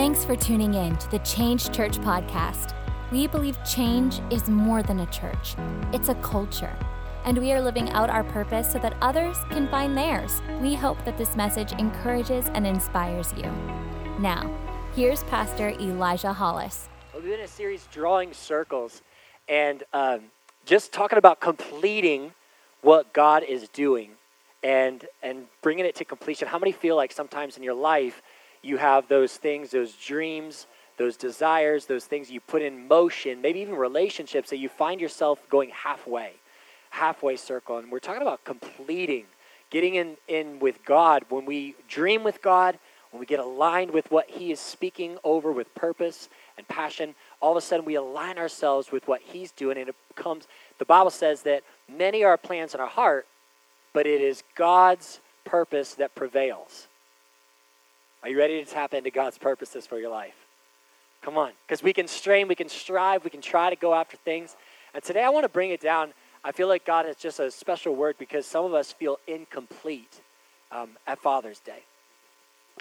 Thanks for tuning in to the Change Church podcast. We believe change is more than a church, it's a culture. And we are living out our purpose so that others can find theirs. We hope that this message encourages and inspires you. Now, here's Pastor Elijah Hollis. We've been in a series, Drawing Circles, and um, just talking about completing what God is doing and, and bringing it to completion. How many feel like sometimes in your life you have those things, those dreams, those desires, those things you put in motion, maybe even relationships that you find yourself going halfway, halfway circle. And we're talking about completing, getting in, in with God. When we dream with God, when we get aligned with what He is speaking over with purpose and passion, all of a sudden we align ourselves with what He's doing, and it becomes, the Bible says that many are plans in our heart, but it is God's purpose that prevails. Are you ready to tap into God's purposes for your life? Come on, because we can strain, we can strive, we can try to go after things. And today I want to bring it down. I feel like God has just a special word because some of us feel incomplete um, at Father's Day.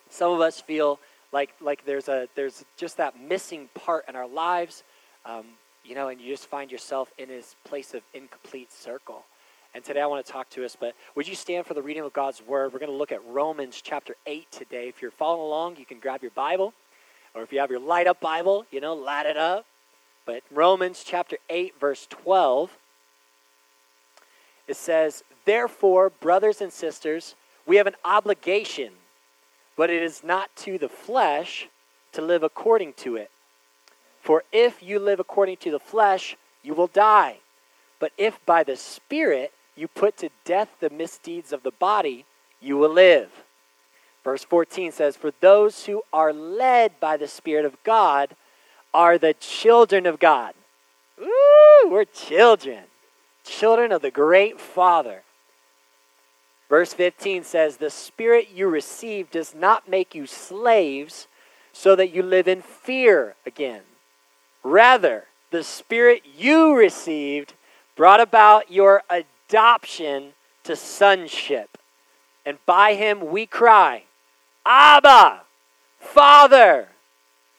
Some of us feel like like there's a there's just that missing part in our lives, um, you know, and you just find yourself in this place of incomplete circle. And today I want to talk to us, but would you stand for the reading of God's Word? We're going to look at Romans chapter 8 today. If you're following along, you can grab your Bible, or if you have your light up Bible, you know, light it up. But Romans chapter 8, verse 12, it says, Therefore, brothers and sisters, we have an obligation, but it is not to the flesh to live according to it. For if you live according to the flesh, you will die. But if by the Spirit you put to death the misdeeds of the body, you will live. Verse 14 says, For those who are led by the Spirit of God are the children of God. Ooh, we're children, children of the great Father. Verse 15 says, The Spirit you receive does not make you slaves so that you live in fear again. Rather, the Spirit you received brought about your adoption to sonship. And by him we cry, Abba, Father.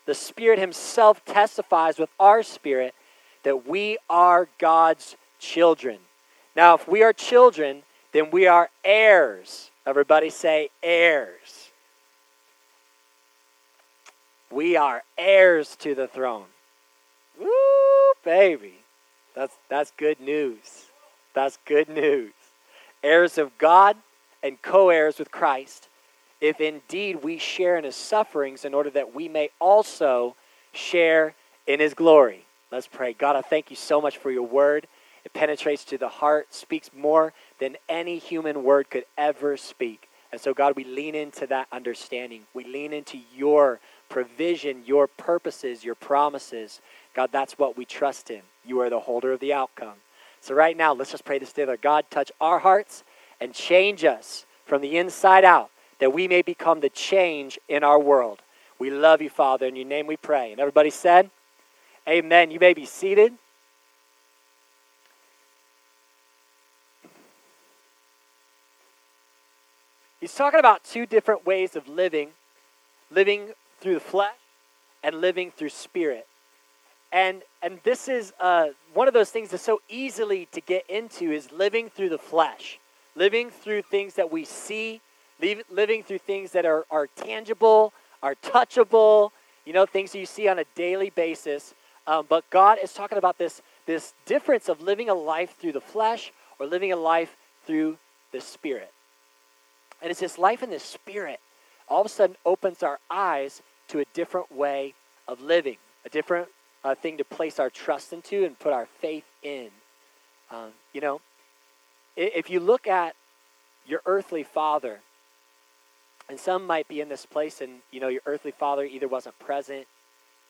The Spirit Himself testifies with our spirit that we are God's children. Now, if we are children, then we are heirs. Everybody say heirs. We are heirs to the throne. Woo, baby. That's, that's good news. That's good news. Heirs of God and co heirs with Christ, if indeed we share in his sufferings, in order that we may also share in his glory. Let's pray. God, I thank you so much for your word. It penetrates to the heart, speaks more than any human word could ever speak. And so, God, we lean into that understanding. We lean into your provision, your purposes, your promises. God, that's what we trust in. You are the holder of the outcome. So, right now, let's just pray this together. God, touch our hearts and change us from the inside out that we may become the change in our world. We love you, Father. In your name we pray. And everybody said, Amen. You may be seated. He's talking about two different ways of living living through the flesh and living through spirit. And and this is uh, one of those things that's so easily to get into is living through the flesh, living through things that we see, living through things that are, are tangible, are touchable, you know, things that you see on a daily basis. Um, but God is talking about this, this difference of living a life through the flesh or living a life through the spirit. And it's this life in the spirit all of a sudden opens our eyes to a different way of living, a different uh, thing to place our trust into and put our faith in. Um, you know, if you look at your earthly father, and some might be in this place and, you know, your earthly father either wasn't present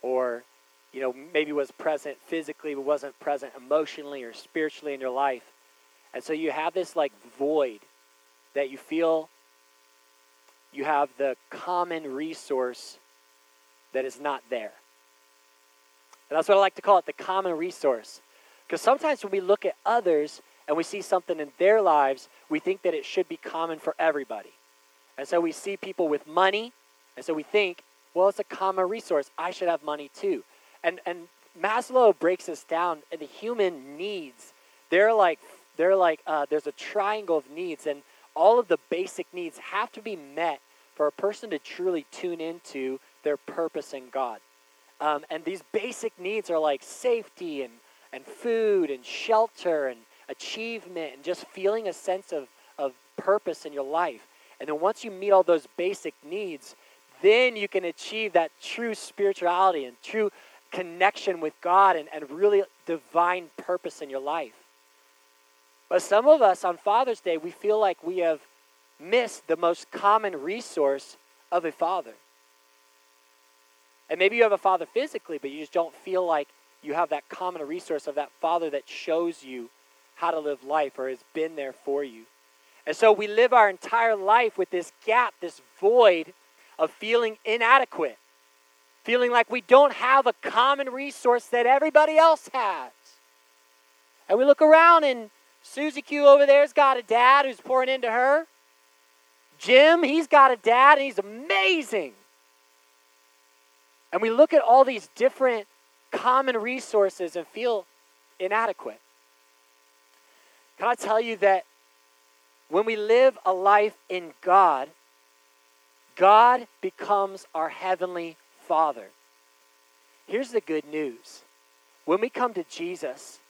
or, you know, maybe was present physically but wasn't present emotionally or spiritually in your life. And so you have this like void that you feel you have the common resource that is not there. And that's what I like to call it the common resource. Because sometimes when we look at others and we see something in their lives, we think that it should be common for everybody. And so we see people with money, and so we think Well, it's a common resource. I should have money too. And and Maslow breaks this down and the human needs. They're like they're like uh, there's a triangle of needs, and all of the basic needs have to be met for a person to truly tune into their purpose in God. Um, and these basic needs are like safety and, and food and shelter and achievement and just feeling a sense of, of purpose in your life. And then once you meet all those basic needs, then you can achieve that true spirituality and true connection with God and, and really divine purpose in your life. But some of us on Father's Day, we feel like we have missed the most common resource of a father. And maybe you have a father physically, but you just don't feel like you have that common resource of that father that shows you how to live life or has been there for you. And so we live our entire life with this gap, this void of feeling inadequate, feeling like we don't have a common resource that everybody else has. And we look around and Susie Q over there's got a dad who's pouring into her. Jim, he's got a dad and he's amazing. And we look at all these different common resources and feel inadequate. Can I tell you that when we live a life in God, God becomes our heavenly Father. Here's the good news. When we come to Jesus,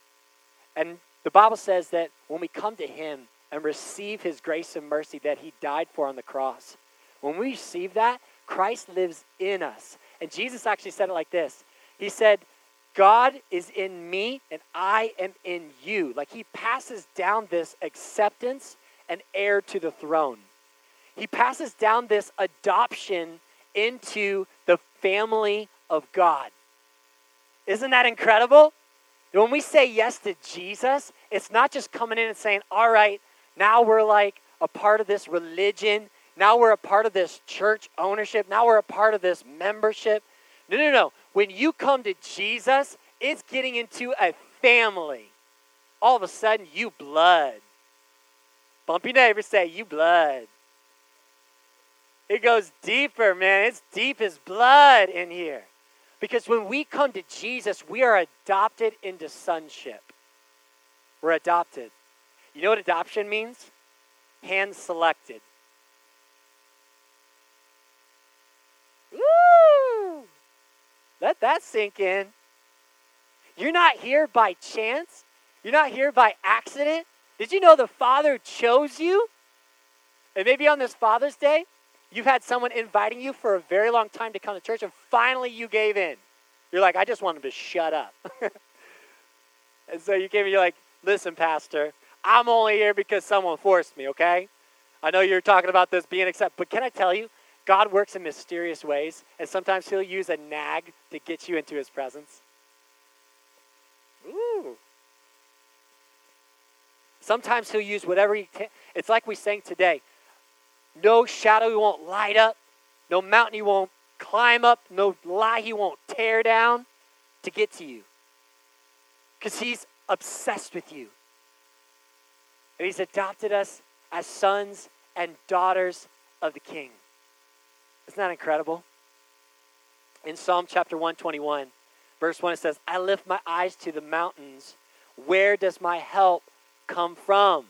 and the Bible says that when we come to Him and receive His grace and mercy that He died for on the cross, when we receive that, Christ lives in us. And Jesus actually said it like this He said, God is in me and I am in you. Like He passes down this acceptance and heir to the throne. He passes down this adoption into the family of God. Isn't that incredible? When we say yes to Jesus, it's not just coming in and saying, all right, now we're like a part of this religion. Now we're a part of this church ownership. Now we're a part of this membership. No, no, no. When you come to Jesus, it's getting into a family. All of a sudden, you blood. Bump your neighbor, say, you blood. It goes deeper, man. It's deep as blood in here. Because when we come to Jesus, we are adopted into sonship. We're adopted. You know what adoption means? Hand selected. Woo! Let that sink in. You're not here by chance. You're not here by accident. Did you know the Father chose you? And maybe on this Father's Day, You've had someone inviting you for a very long time to come to church, and finally you gave in. You're like, I just want them to shut up. and so you came and you're like, listen, Pastor, I'm only here because someone forced me, okay? I know you're talking about this being accepted, but can I tell you, God works in mysterious ways, and sometimes He'll use a nag to get you into His presence. Ooh. Sometimes He'll use whatever He can. It's like we sang today. No shadow he won't light up, no mountain he won't climb up, no lie he won't tear down to get to you. Because he's obsessed with you. And he's adopted us as sons and daughters of the King. Isn't that incredible? In Psalm chapter 121, verse 1, it says, I lift my eyes to the mountains. Where does my help come from?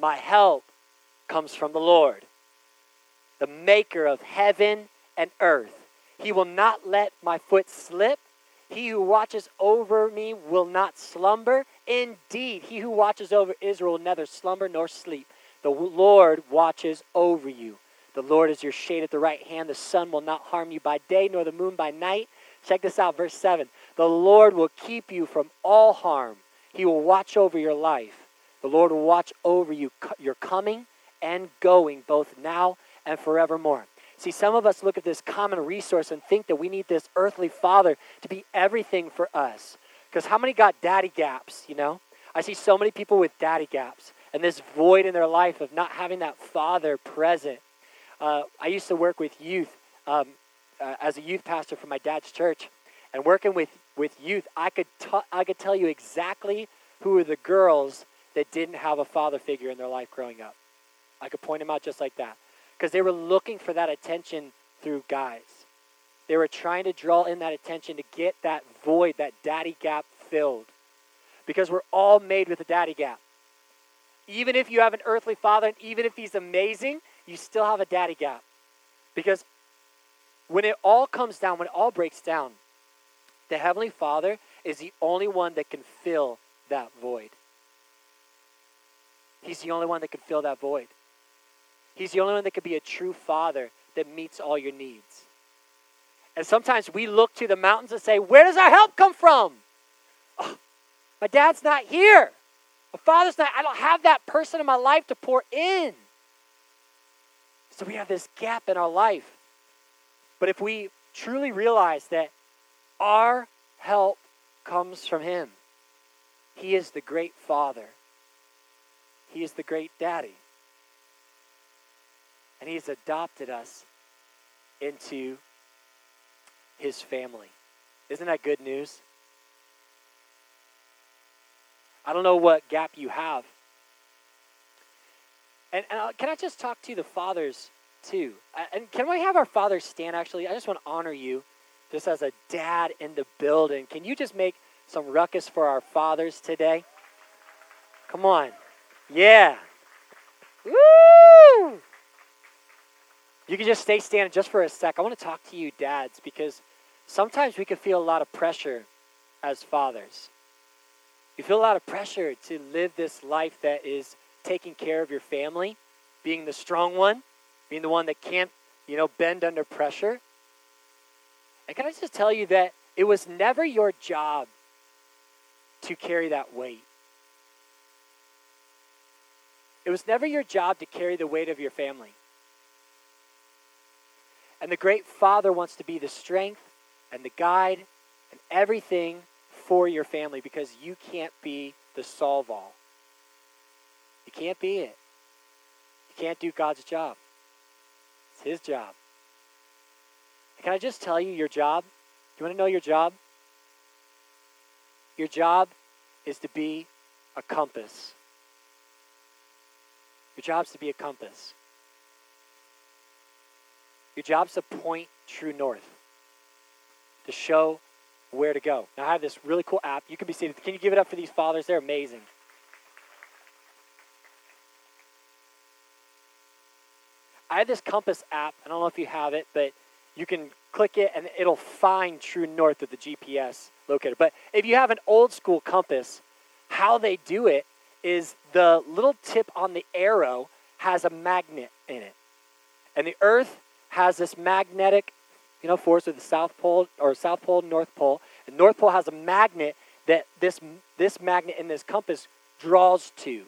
My help comes from the Lord, the maker of heaven and earth. He will not let my foot slip. He who watches over me will not slumber. Indeed, he who watches over Israel will neither slumber nor sleep. The Lord watches over you. The Lord is your shade at the right hand. The sun will not harm you by day, nor the moon by night. Check this out, verse 7. The Lord will keep you from all harm. He will watch over your life. The Lord will watch over you, your coming and going, both now and forevermore. See, some of us look at this common resource and think that we need this earthly father to be everything for us. Because how many got daddy gaps, you know? I see so many people with daddy gaps and this void in their life of not having that father present. Uh, I used to work with youth um, uh, as a youth pastor for my dad's church. And working with, with youth, I could, t- I could tell you exactly who were the girls that didn't have a father figure in their life growing up. I could point them out just like that. Because they were looking for that attention through guys. They were trying to draw in that attention to get that void, that daddy gap filled. Because we're all made with a daddy gap. Even if you have an earthly father, and even if he's amazing, you still have a daddy gap. Because when it all comes down, when it all breaks down, the Heavenly Father is the only one that can fill that void. He's the only one that can fill that void. He's the only one that can be a true father that meets all your needs. And sometimes we look to the mountains and say, Where does our help come from? Oh, my dad's not here. My father's not, I don't have that person in my life to pour in. So we have this gap in our life. But if we truly realize that our help comes from Him, He is the great Father, He is the great Daddy, and He's adopted us into His family. Isn't that good news? I don't know what gap you have. And, and uh, can I just talk to the fathers too? And can we have our fathers stand actually? I just want to honor you just as a dad in the building. Can you just make some ruckus for our fathers today? Come on. Yeah. Woo! You can just stay standing just for a sec. I want to talk to you, dads, because sometimes we can feel a lot of pressure as fathers. You feel a lot of pressure to live this life that is taking care of your family, being the strong one, being the one that can't, you know, bend under pressure. And can I just tell you that it was never your job to carry that weight. It was never your job to carry the weight of your family. And the great Father wants to be the strength and the guide and everything for your family because you can't be the solve all. You can't be it. You can't do God's job. It's His job. can I just tell you your job? Do you want to know your job? Your job is to be a compass. Your job is to be a compass. Your job is to point true north, to show where to go. Now, I have this really cool app. You can be seated. Can you give it up for these fathers? They're amazing. I have this compass app. I don't know if you have it, but you can click it and it'll find true north with the GPS locator. But if you have an old school compass, how they do it is the little tip on the arrow has a magnet in it. And the earth has this magnetic, you know, force of the south pole or south pole, north pole. And north pole has a magnet that this this magnet in this compass draws to.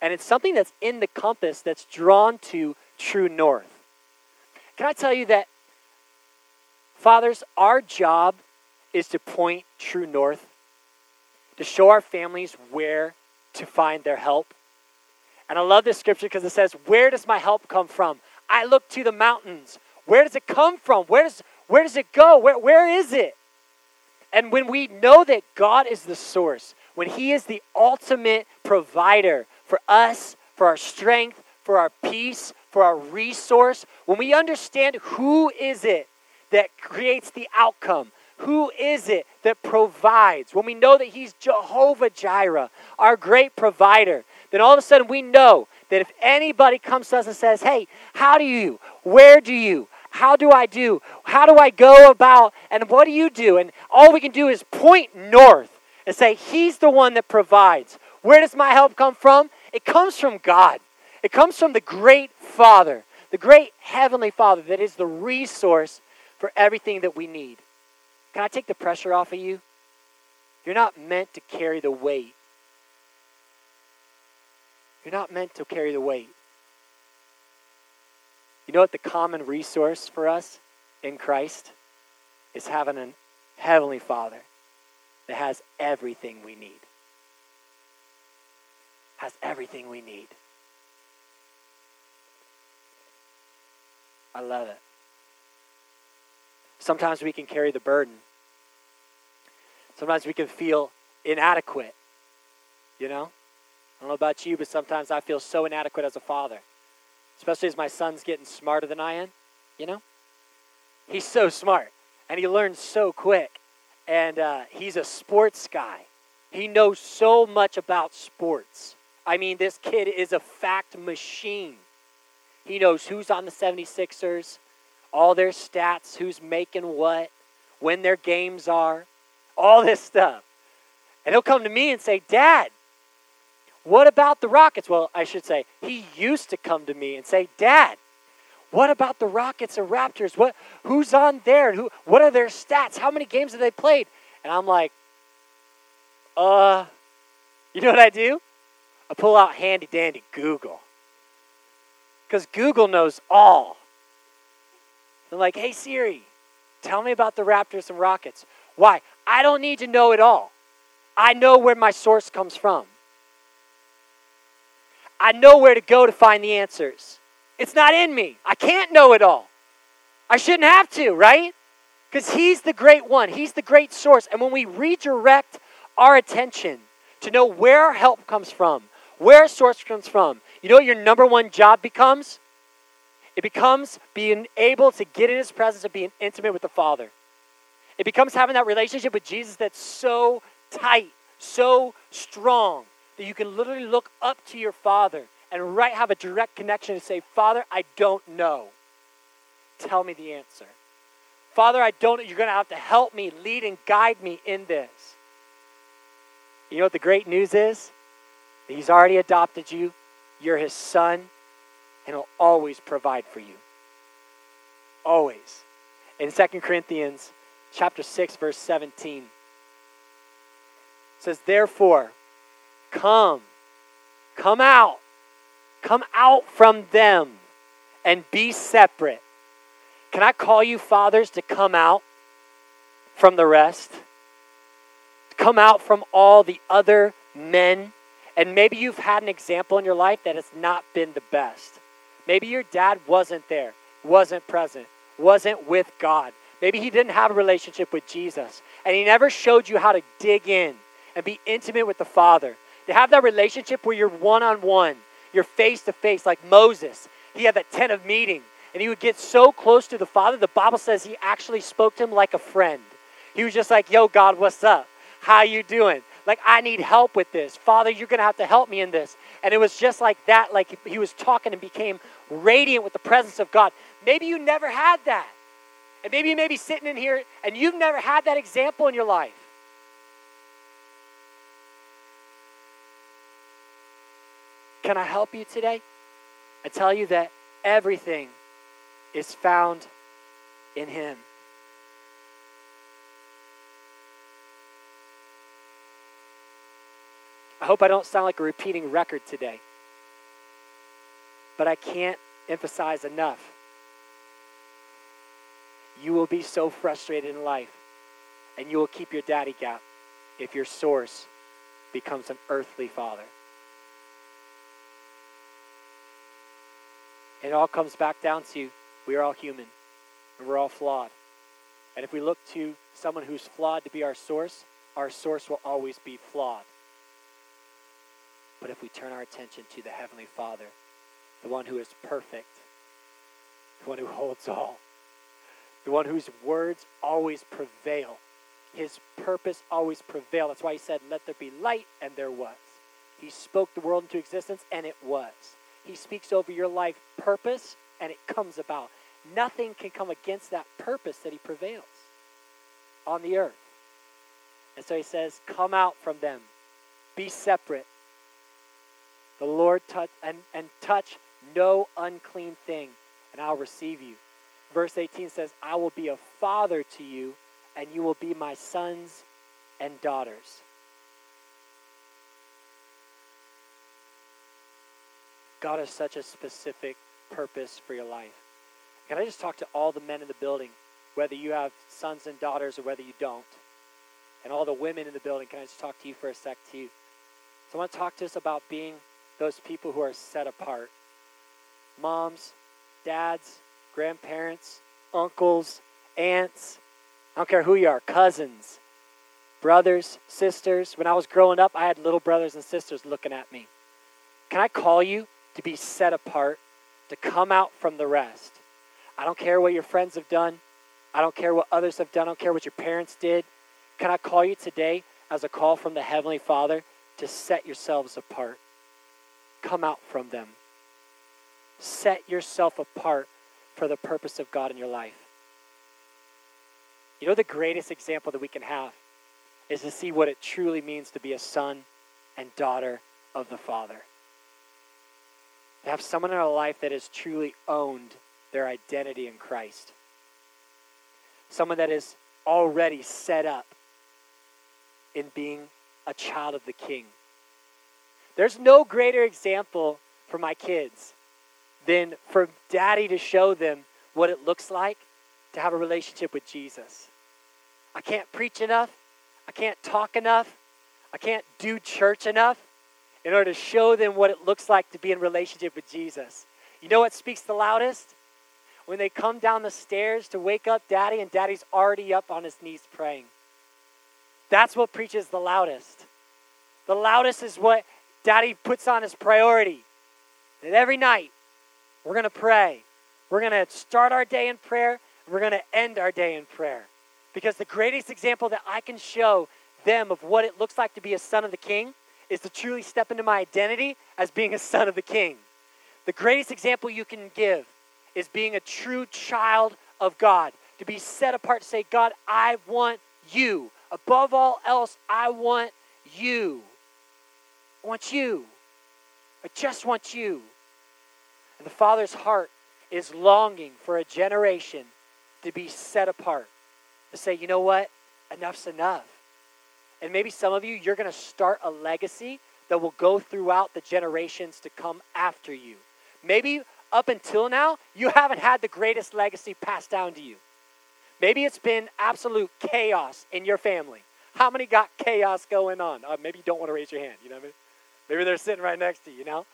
And it's something that's in the compass that's drawn to true north. Can I tell you that, fathers, our job is to point true north, to show our families where to find their help. And I love this scripture because it says, Where does my help come from? I look to the mountains. Where does it come from? Where does, where does it go? Where, where is it? And when we know that God is the source, when He is the ultimate provider for us, for our strength, for our peace, for our resource, when we understand who is it that creates the outcome, who is it that provides, when we know that He's Jehovah Jireh, our great provider, then all of a sudden we know that if anybody comes to us and says, Hey, how do you? Where do you? How do I do? How do I go about? And what do you do? And all we can do is point north and say, He's the one that provides. Where does my help come from? It comes from God. It comes from the great Father, the great Heavenly Father that is the resource for everything that we need. Can I take the pressure off of you? You're not meant to carry the weight. You're not meant to carry the weight. You know what the common resource for us in Christ is having a heavenly Father that has everything we need. Has everything we need. I love it. Sometimes we can carry the burden. Sometimes we can feel inadequate. You know? I don't know about you, but sometimes I feel so inadequate as a father. Especially as my son's getting smarter than I am, you know? He's so smart. and he learns so quick. And uh, he's a sports guy. He knows so much about sports. I mean, this kid is a fact machine. He knows who's on the 76ers, all their stats, who's making what, when their games are, all this stuff. And he'll come to me and say, Dad, what about the Rockets? Well, I should say, he used to come to me and say, Dad, what about the Rockets and Raptors? What who's on there? Who what are their stats? How many games have they played? And I'm like, uh, you know what I do? I pull out handy dandy Google. Because Google knows all. I'm like, hey Siri, tell me about the Raptors and Rockets. Why? I don't need to know it all. I know where my source comes from. I know where to go to find the answers. It's not in me. I can't know it all. I shouldn't have to, right? Because He's the great one, He's the great source. And when we redirect our attention to know where help comes from, where our source comes from, you know what your number one job becomes? It becomes being able to get in His presence and being intimate with the Father. It becomes having that relationship with Jesus that's so tight, so strong, that you can literally look up to your Father and right have a direct connection and say, Father, I don't know. Tell me the answer. Father, I don't you're going to have to help me, lead and guide me in this. You know what the great news is? He's already adopted you. You're his son, and he'll always provide for you. Always. In 2 Corinthians chapter 6 verse 17 says therefore come come out come out from them and be separate can i call you fathers to come out from the rest come out from all the other men and maybe you've had an example in your life that has not been the best maybe your dad wasn't there wasn't present wasn't with god Maybe he didn't have a relationship with Jesus and he never showed you how to dig in and be intimate with the Father. To have that relationship where you're one on one, you're face to face, like Moses. He had that tent of meeting and he would get so close to the Father. The Bible says he actually spoke to him like a friend. He was just like, "Yo, God, what's up? How you doing? Like, I need help with this. Father, you're gonna have to help me in this." And it was just like that. Like he was talking and became radiant with the presence of God. Maybe you never had that. And maybe you may be sitting in here and you've never had that example in your life. Can I help you today? I tell you that everything is found in Him. I hope I don't sound like a repeating record today, but I can't emphasize enough you will be so frustrated in life and you will keep your daddy gap if your source becomes an earthly father. It all comes back down to we are all human and we're all flawed. And if we look to someone who's flawed to be our source, our source will always be flawed. But if we turn our attention to the Heavenly Father, the one who is perfect, the one who holds all, the one whose words always prevail. His purpose always prevailed. That's why he said, Let there be light, and there was. He spoke the world into existence, and it was. He speaks over your life purpose, and it comes about. Nothing can come against that purpose that he prevails on the earth. And so he says, Come out from them, be separate. The Lord touch and, and touch no unclean thing, and I'll receive you. Verse 18 says, I will be a father to you, and you will be my sons and daughters. God has such a specific purpose for your life. Can I just talk to all the men in the building, whether you have sons and daughters or whether you don't? And all the women in the building, can I just talk to you for a sec too? So I want to talk to us about being those people who are set apart. Moms, dads, grandparents, uncles, aunts, I don't care who you are, cousins, brothers, sisters. When I was growing up, I had little brothers and sisters looking at me. Can I call you to be set apart, to come out from the rest? I don't care what your friends have done. I don't care what others have done. I don't care what your parents did. Can I call you today as a call from the Heavenly Father to set yourselves apart? Come out from them. Set yourself apart for the purpose of God in your life. You know, the greatest example that we can have is to see what it truly means to be a son and daughter of the Father. To have someone in our life that has truly owned their identity in Christ. Someone that is already set up in being a child of the King. There's no greater example for my kids than for daddy to show them what it looks like to have a relationship with Jesus. I can't preach enough. I can't talk enough. I can't do church enough in order to show them what it looks like to be in relationship with Jesus. You know what speaks the loudest? When they come down the stairs to wake up daddy and daddy's already up on his knees praying. That's what preaches the loudest. The loudest is what daddy puts on his priority. That every night we're going to pray. We're going to start our day in prayer. We're going to end our day in prayer. Because the greatest example that I can show them of what it looks like to be a son of the king is to truly step into my identity as being a son of the king. The greatest example you can give is being a true child of God, to be set apart to say, God, I want you. Above all else, I want you. I want you. I just want you. And the Father's heart is longing for a generation to be set apart, to say, you know what? Enough's enough. And maybe some of you, you're going to start a legacy that will go throughout the generations to come after you. Maybe up until now, you haven't had the greatest legacy passed down to you. Maybe it's been absolute chaos in your family. How many got chaos going on? Uh, maybe you don't want to raise your hand, you know what I mean? Maybe they're sitting right next to you, you know?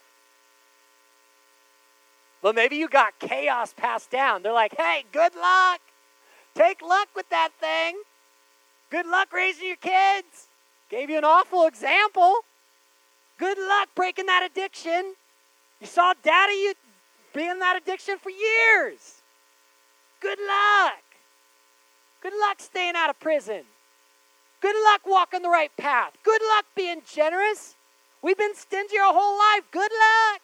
Well, maybe you got chaos passed down. They're like, hey, good luck. Take luck with that thing. Good luck raising your kids. Gave you an awful example. Good luck breaking that addiction. You saw daddy you be in that addiction for years. Good luck. Good luck staying out of prison. Good luck walking the right path. Good luck being generous. We've been stingy our whole life. Good luck.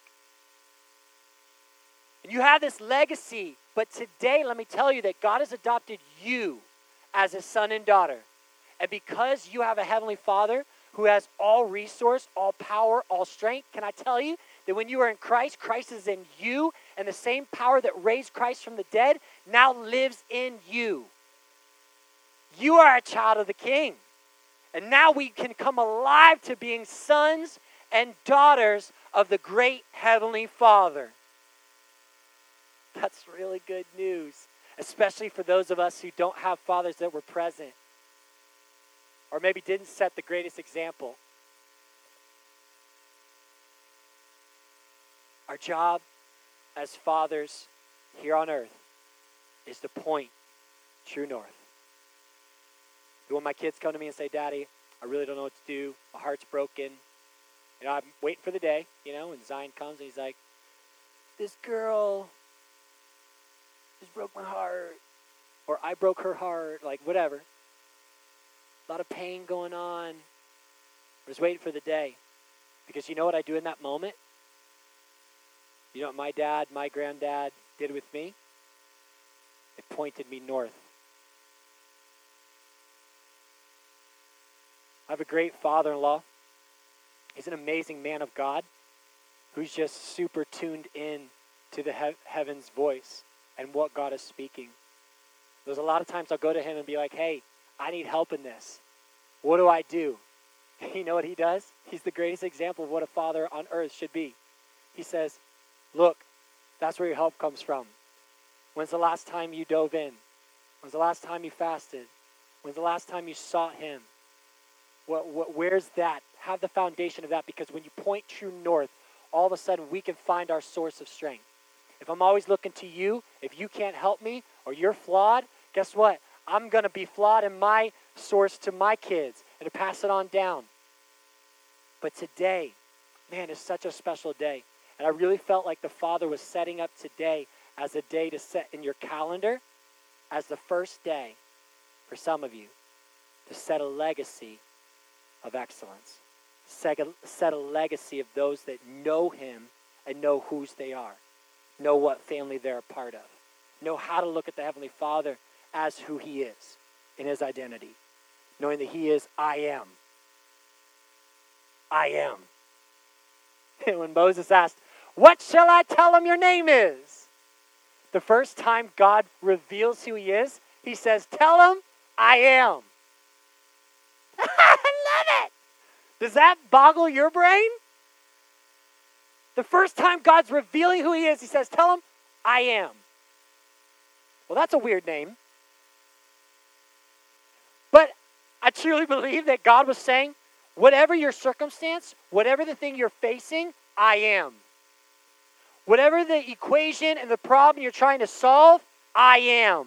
And you have this legacy. But today, let me tell you that God has adopted you as a son and daughter. And because you have a heavenly father who has all resource, all power, all strength, can I tell you that when you are in Christ, Christ is in you, and the same power that raised Christ from the dead now lives in you. You are a child of the King. And now we can come alive to being sons and daughters of the great Heavenly Father. That's really good news, especially for those of us who don't have fathers that were present or maybe didn't set the greatest example. Our job as fathers here on earth is to point true north. When my kids come to me and say, Daddy, I really don't know what to do, my heart's broken, you know, I'm waiting for the day, you know, and Zion comes and he's like, This girl just broke my heart, or I broke her heart, like whatever. A lot of pain going on. I'm just waiting for the day. Because you know what I do in that moment? You know what my dad, my granddad did with me? It pointed me north. I have a great father in law. He's an amazing man of God who's just super tuned in to the he- heaven's voice and what God is speaking. There's a lot of times I'll go to him and be like, hey, I need help in this. What do I do? You know what he does? He's the greatest example of what a father on earth should be. He says, Look, that's where your help comes from. When's the last time you dove in? When's the last time you fasted? When's the last time you sought him? What, what, where's that? Have the foundation of that because when you point true north, all of a sudden we can find our source of strength. If I'm always looking to you, if you can't help me or you're flawed, guess what? I'm going to be flawed in my source to my kids and to pass it on down. But today, man, is such a special day. And I really felt like the Father was setting up today as a day to set in your calendar as the first day for some of you to set a legacy of excellence, set a, legacy of those that know Him and know whose they are, know what family they're a part of, know how to look at the Heavenly Father as who He is in His identity, knowing that He is I am. I am. And when Moses asked, What shall I tell him your name is? The first time God reveals who He is, He says, Tell him I am. I love it. Does that boggle your brain? The first time God's revealing who He is, He says, Tell him, I am. Well, that's a weird name. But I truly believe that God was saying, whatever your circumstance, whatever the thing you're facing, I am. Whatever the equation and the problem you're trying to solve, I am.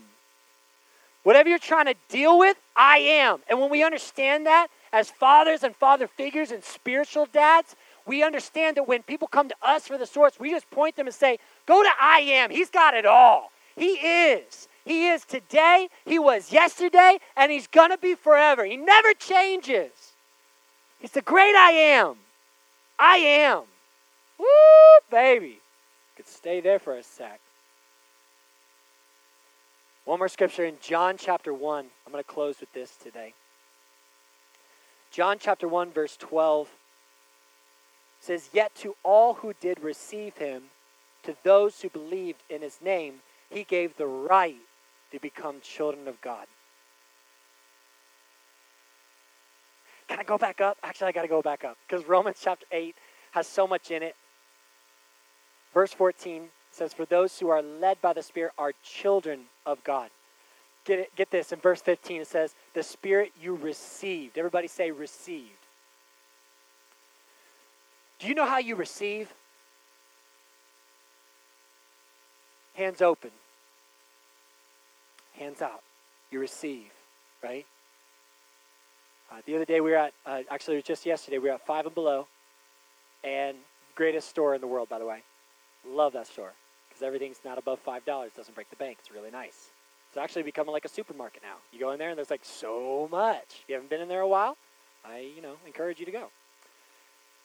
Whatever you're trying to deal with, I am. And when we understand that as fathers and father figures and spiritual dads, we understand that when people come to us for the source, we just point them and say, Go to I am. He's got it all. He is. He is today, He was yesterday, and He's going to be forever. He never changes. He's the great I am. I am. Woo, baby. Could stay there for a sec. One more scripture in John chapter 1. I'm going to close with this today. John chapter 1, verse 12 says, Yet to all who did receive him, to those who believed in his name, he gave the right to become children of God. Can I go back up? Actually, I got to go back up because Romans chapter 8 has so much in it. Verse 14 says, For those who are led by the Spirit are children of God. Get, it, get this. In verse 15, it says, The Spirit you received. Everybody say, received. Do you know how you receive? Hands open, hands out. You receive, right? Uh, the other day we were at, uh, actually it was just yesterday, we were at Five and Below, and greatest store in the world, by the way. Love that store because everything's not above $5. Doesn't break the bank. It's really nice. It's actually becoming like a supermarket now. You go in there and there's like so much. If you haven't been in there a while, I, you know, encourage you to go.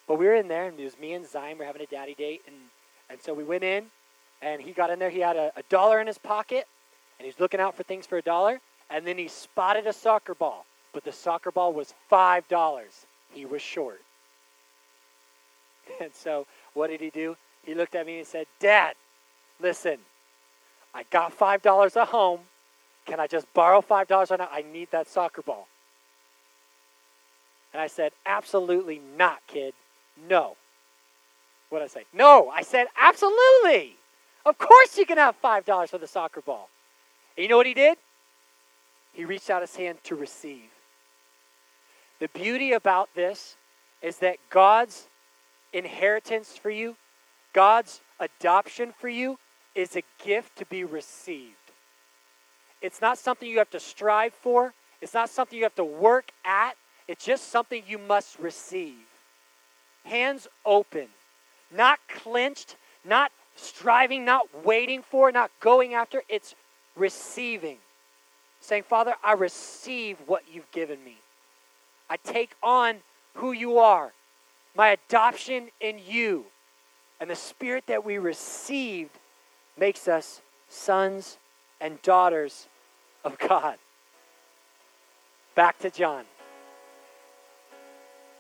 But we were in there and it was me and Zion were having a daddy date and, and so we went in and he got in there. He had a, a dollar in his pocket and he's looking out for things for a dollar and then he spotted a soccer ball. But the soccer ball was five dollars. He was short. And so what did he do? He looked at me and said, Dad, listen, I got $5 at home. Can I just borrow $5 right now? I need that soccer ball. And I said, Absolutely not, kid. No. What did I say? No. I said, Absolutely. Of course you can have $5 for the soccer ball. And you know what he did? He reached out his hand to receive. The beauty about this is that God's inheritance for you God's adoption for you is a gift to be received. It's not something you have to strive for, it's not something you have to work at, it's just something you must receive. Hands open, not clenched, not striving, not waiting for, not going after. It's receiving. Saying, Father, I receive what you've given me. I take on who you are, my adoption in you. And the Spirit that we received makes us sons and daughters of God. Back to John.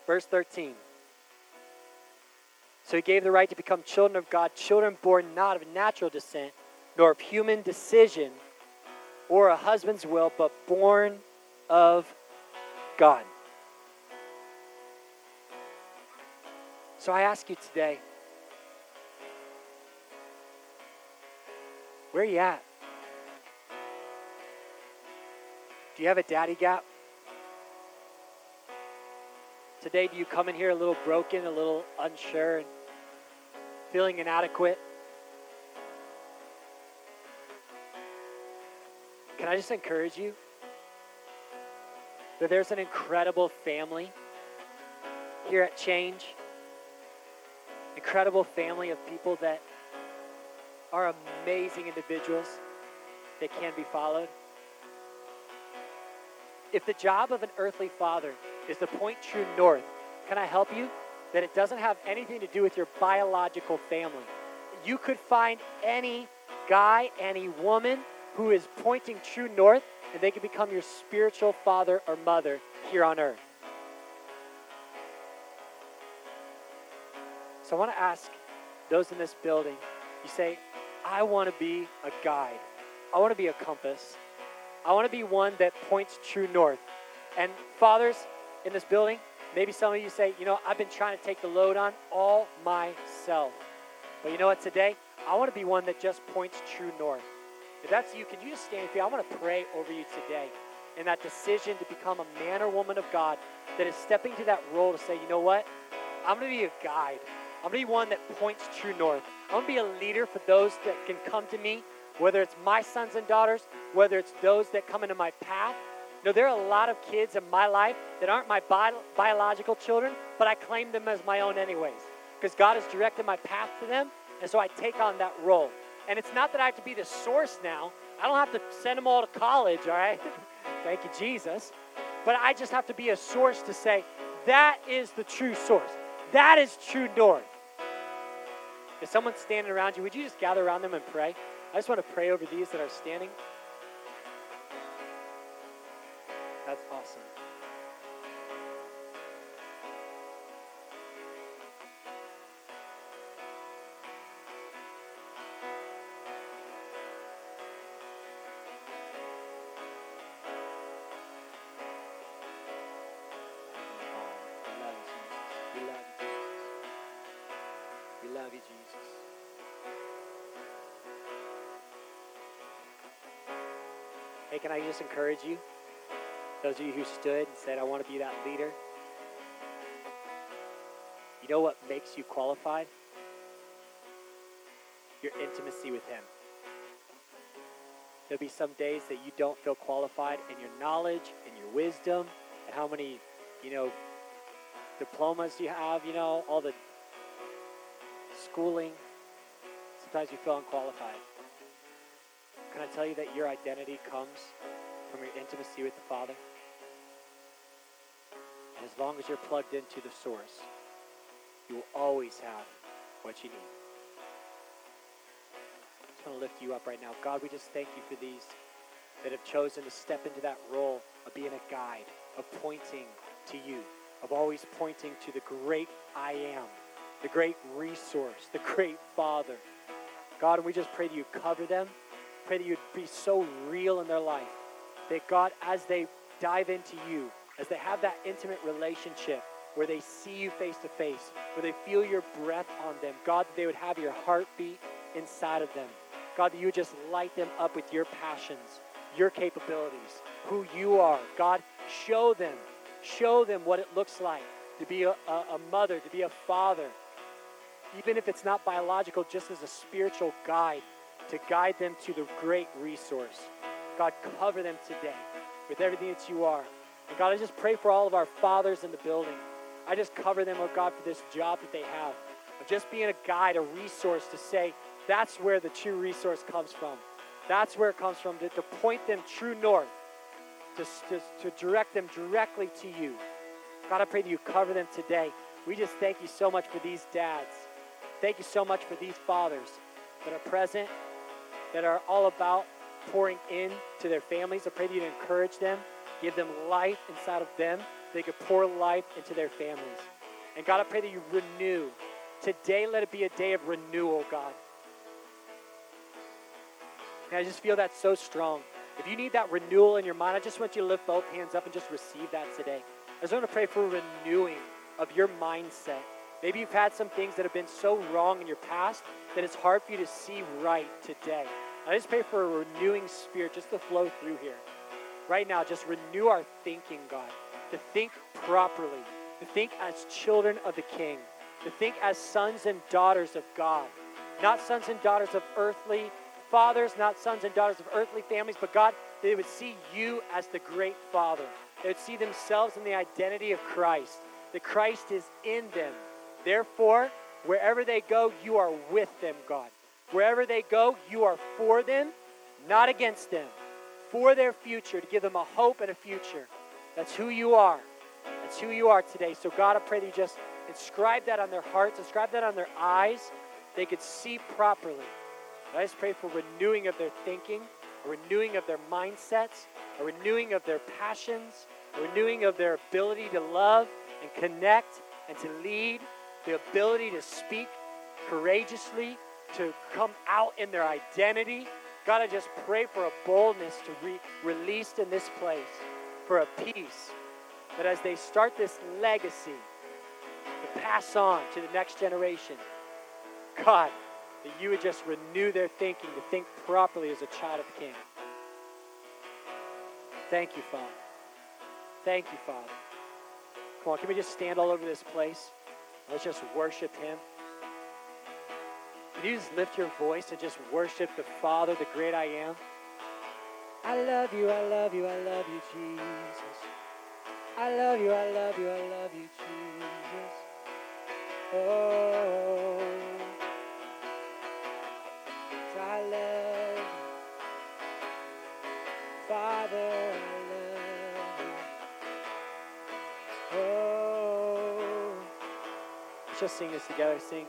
Verse 13. So he gave the right to become children of God, children born not of natural descent, nor of human decision or a husband's will, but born of God. So I ask you today Where are you at? Do you have a daddy gap? Today, do you come in here a little broken, a little unsure, and feeling inadequate? Can I just encourage you that there's an incredible family here at Change? Incredible family of people that are amazing individuals that can be followed. If the job of an earthly father is to point true north, can I help you? That it doesn't have anything to do with your biological family. You could find any guy, any woman who is pointing true north, and they can become your spiritual father or mother here on earth. So I want to ask those in this building you say, I want to be a guide, I want to be a compass, I want to be one that points true north. And fathers in this building, maybe some of you say, you know, I've been trying to take the load on all myself. But you know what, today, I want to be one that just points true north. If that's you, can you just stand here? I want to pray over you today in that decision to become a man or woman of God that is stepping to that role to say, you know what? I'm going to be a guide. I'm going to be one that points true north. I'm going to be a leader for those that can come to me, whether it's my sons and daughters, whether it's those that come into my path. No, there are a lot of kids in my life that aren't my bi- biological children, but I claim them as my own anyways because God has directed my path to them, and so I take on that role. And it's not that I have to be the source now. I don't have to send them all to college, all right? Thank you, Jesus. But I just have to be a source to say, that is the true source. That is true north. If someone's standing around you, would you just gather around them and pray? I just want to pray over these that are standing. That's awesome. Hey, can I just encourage you? Those of you who stood and said, I want to be that leader. You know what makes you qualified? Your intimacy with Him. There'll be some days that you don't feel qualified in your knowledge, in your wisdom, and how many, you know, diplomas you have, you know, all the schooling. Sometimes you feel unqualified. Can I tell you that your identity comes from your intimacy with the Father? As long as you're plugged into the source, you will always have what you need. I just want to lift you up right now. God, we just thank you for these that have chosen to step into that role of being a guide, of pointing to you, of always pointing to the great I am the great resource, the great Father. God, we just pray that you cover them. Pray that you'd be so real in their life. That God, as they dive into you, as they have that intimate relationship where they see you face to face, where they feel your breath on them, God, that they would have your heartbeat inside of them. God, that you would just light them up with your passions, your capabilities, who you are. God, show them, show them what it looks like to be a, a, a mother, to be a father, even if it's not biological, just as a spiritual guide to guide them to the great resource. God, cover them today with everything that you are. And God, I just pray for all of our fathers in the building. I just cover them, oh God, for this job that they have of just being a guide, a resource to say that's where the true resource comes from. That's where it comes from, to, to point them true north, to, to, to direct them directly to you. God, I pray that you cover them today. We just thank you so much for these dads. Thank you so much for these fathers that are present, that are all about pouring in to their families. I pray that you encourage them, give them life inside of them. They could pour life into their families. And God, I pray that you renew. Today, let it be a day of renewal, God. And I just feel that so strong. If you need that renewal in your mind, I just want you to lift both hands up and just receive that today. I just want to pray for renewing of your mindset Maybe you've had some things that have been so wrong in your past that it's hard for you to see right today. I just pray for a renewing spirit just to flow through here. Right now, just renew our thinking, God, to think properly, to think as children of the King, to think as sons and daughters of God, not sons and daughters of earthly fathers, not sons and daughters of earthly families, but God, they would see you as the great Father. They would see themselves in the identity of Christ, that Christ is in them Therefore, wherever they go, you are with them, God. Wherever they go, you are for them, not against them, for their future, to give them a hope and a future. That's who you are. That's who you are today. So, God, I pray that you just inscribe that on their hearts, inscribe that on their eyes. They could see properly. I just pray for renewing of their thinking, a renewing of their mindsets, a renewing of their passions, a renewing of their ability to love and connect and to lead, the ability to speak courageously, to come out in their identity. God, I just pray for a boldness to be released in this place, for a peace that as they start this legacy to pass on to the next generation, God, that you would just renew their thinking to think properly as a child of the King. Thank you, Father. Thank you, Father. Come on, can we just stand all over this place? Let's just worship Him. Can you just lift your voice and just worship the Father, the great I am? I love you, I love you, I love you, Jesus. I love you, I love you, I love you, Jesus. Oh, I love you. Father, I love you. Oh, let's just sing this together. Sing.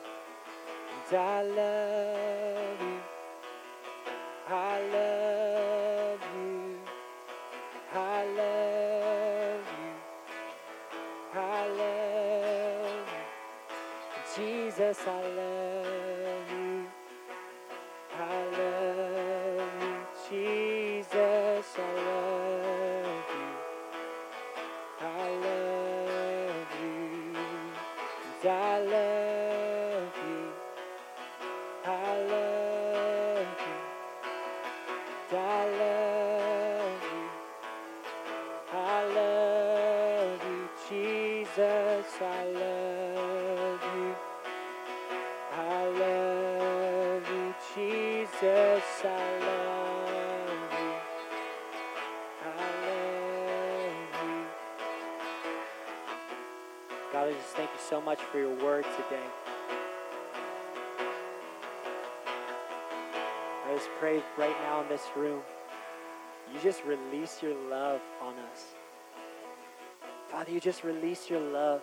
I love you. I love you. I love you. I love you. Jesus, I love I love you. I love you, Jesus. I love you. I love you, Jesus. I love you. I love you. God, I just thank you so much for your word today. I just pray right now in this room, you just release your love on us. Father, you just release your love.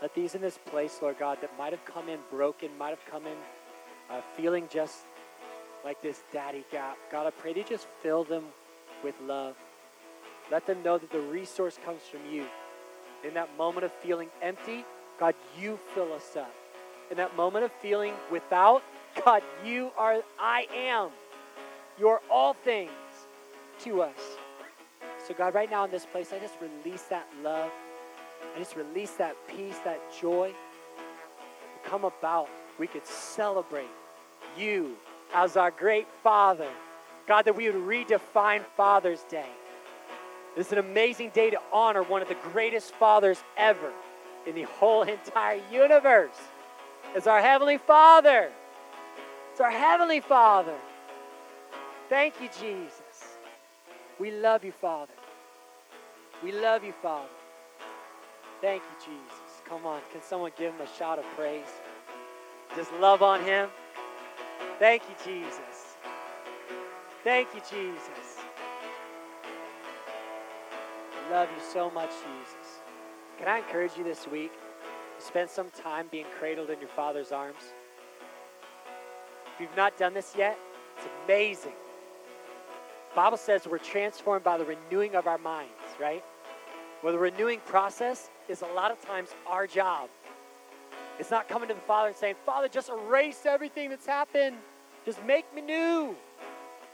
Let these in this place, Lord God, that might have come in broken, might have come in uh, feeling just like this daddy gap. God, I pray that you just fill them with love. Let them know that the resource comes from you. In that moment of feeling empty, God, you fill us up. In that moment of feeling without, God, you are, I am. You are all things to us. So, God, right now in this place, I just release that love. I just release that peace, that joy. Come about. We could celebrate you as our great Father. God, that we would redefine Father's Day. This is an amazing day to honor one of the greatest fathers ever in the whole entire universe. It's our Heavenly Father. Our Heavenly Father. Thank you, Jesus. We love you, Father. We love you, Father. Thank you, Jesus. Come on, can someone give him a shout of praise? Just love on him. Thank you, Jesus. Thank you, Jesus. Love you so much, Jesus. Can I encourage you this week to spend some time being cradled in your Father's arms? If you've not done this yet, it's amazing. The Bible says we're transformed by the renewing of our minds, right? Well, the renewing process is a lot of times our job. It's not coming to the Father and saying, Father, just erase everything that's happened. Just make me new.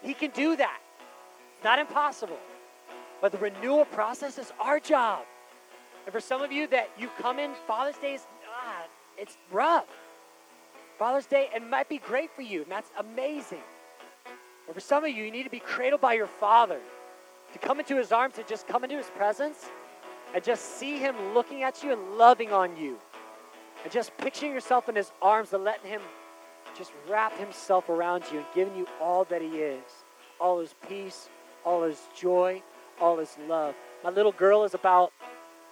He can do that. Not impossible. But the renewal process is our job. And for some of you that you come in, Father's Day is, ah, it's rough. Father's Day, it might be great for you, and that's amazing. But for some of you, you need to be cradled by your Father, to come into His arms, to just come into His presence, and just see Him looking at you and loving on you. And just picturing yourself in His arms and letting Him just wrap Himself around you and giving you all that He is all His peace, all His joy, all His love. My little girl is about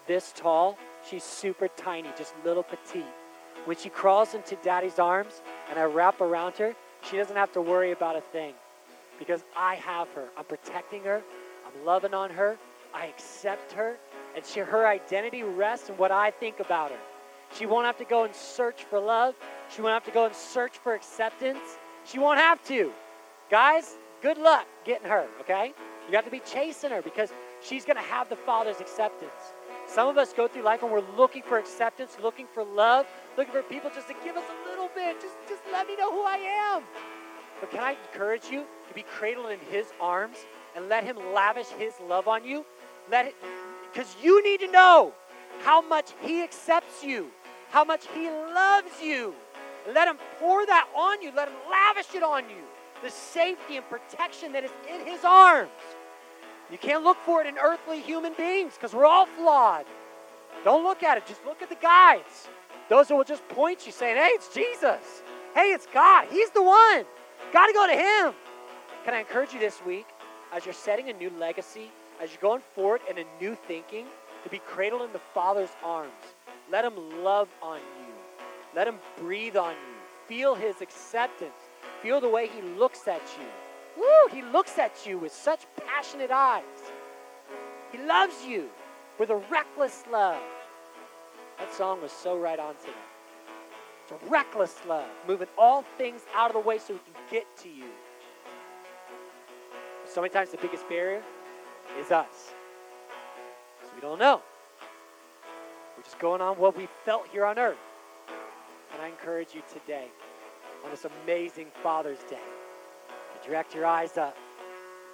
this tall. She's super tiny, just little petite. When she crawls into daddy's arms and I wrap around her, she doesn't have to worry about a thing because I have her. I'm protecting her, I'm loving on her, I accept her, and she, her identity rests in what I think about her. She won't have to go and search for love. She won't have to go and search for acceptance. She won't have to. Guys, good luck getting her, okay? You have to be chasing her because she's going to have the Father's acceptance. Some of us go through life and we're looking for acceptance, looking for love, looking for people just to give us a little bit. Just, just let me know who I am. But can I encourage you to be cradled in His arms and let Him lavish His love on you? Let it, because you need to know how much He accepts you, how much He loves you. Let Him pour that on you. Let Him lavish it on you. The safety and protection that is in His arms. You can't look for it in earthly human beings because we're all flawed. Don't look at it. Just look at the guides. Those who will just point you saying, hey, it's Jesus. Hey, it's God. He's the one. Got to go to Him. Can I encourage you this week, as you're setting a new legacy, as you're going forward in a new thinking, to be cradled in the Father's arms? Let Him love on you. Let Him breathe on you. Feel His acceptance. Feel the way He looks at you. Woo, He looks at you with such passionate eyes. He loves you with a reckless love. That song was so right on today. It's a reckless love, moving all things out of the way so we can get to you. So many times the biggest barrier is us. So we don't know. We're just going on what we felt here on earth. And I encourage you today, on this amazing Father's Day, direct your eyes up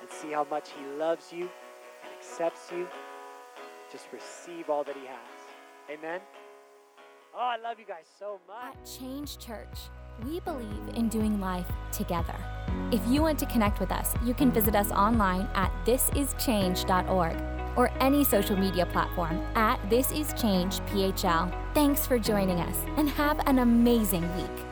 and see how much He loves you and accepts you. Just receive all that He has. Amen. Oh, I love you guys so much. At Change Church, we believe in doing life together. If you want to connect with us, you can visit us online at thisischange.org or any social media platform at thisischangephl. Thanks for joining us and have an amazing week.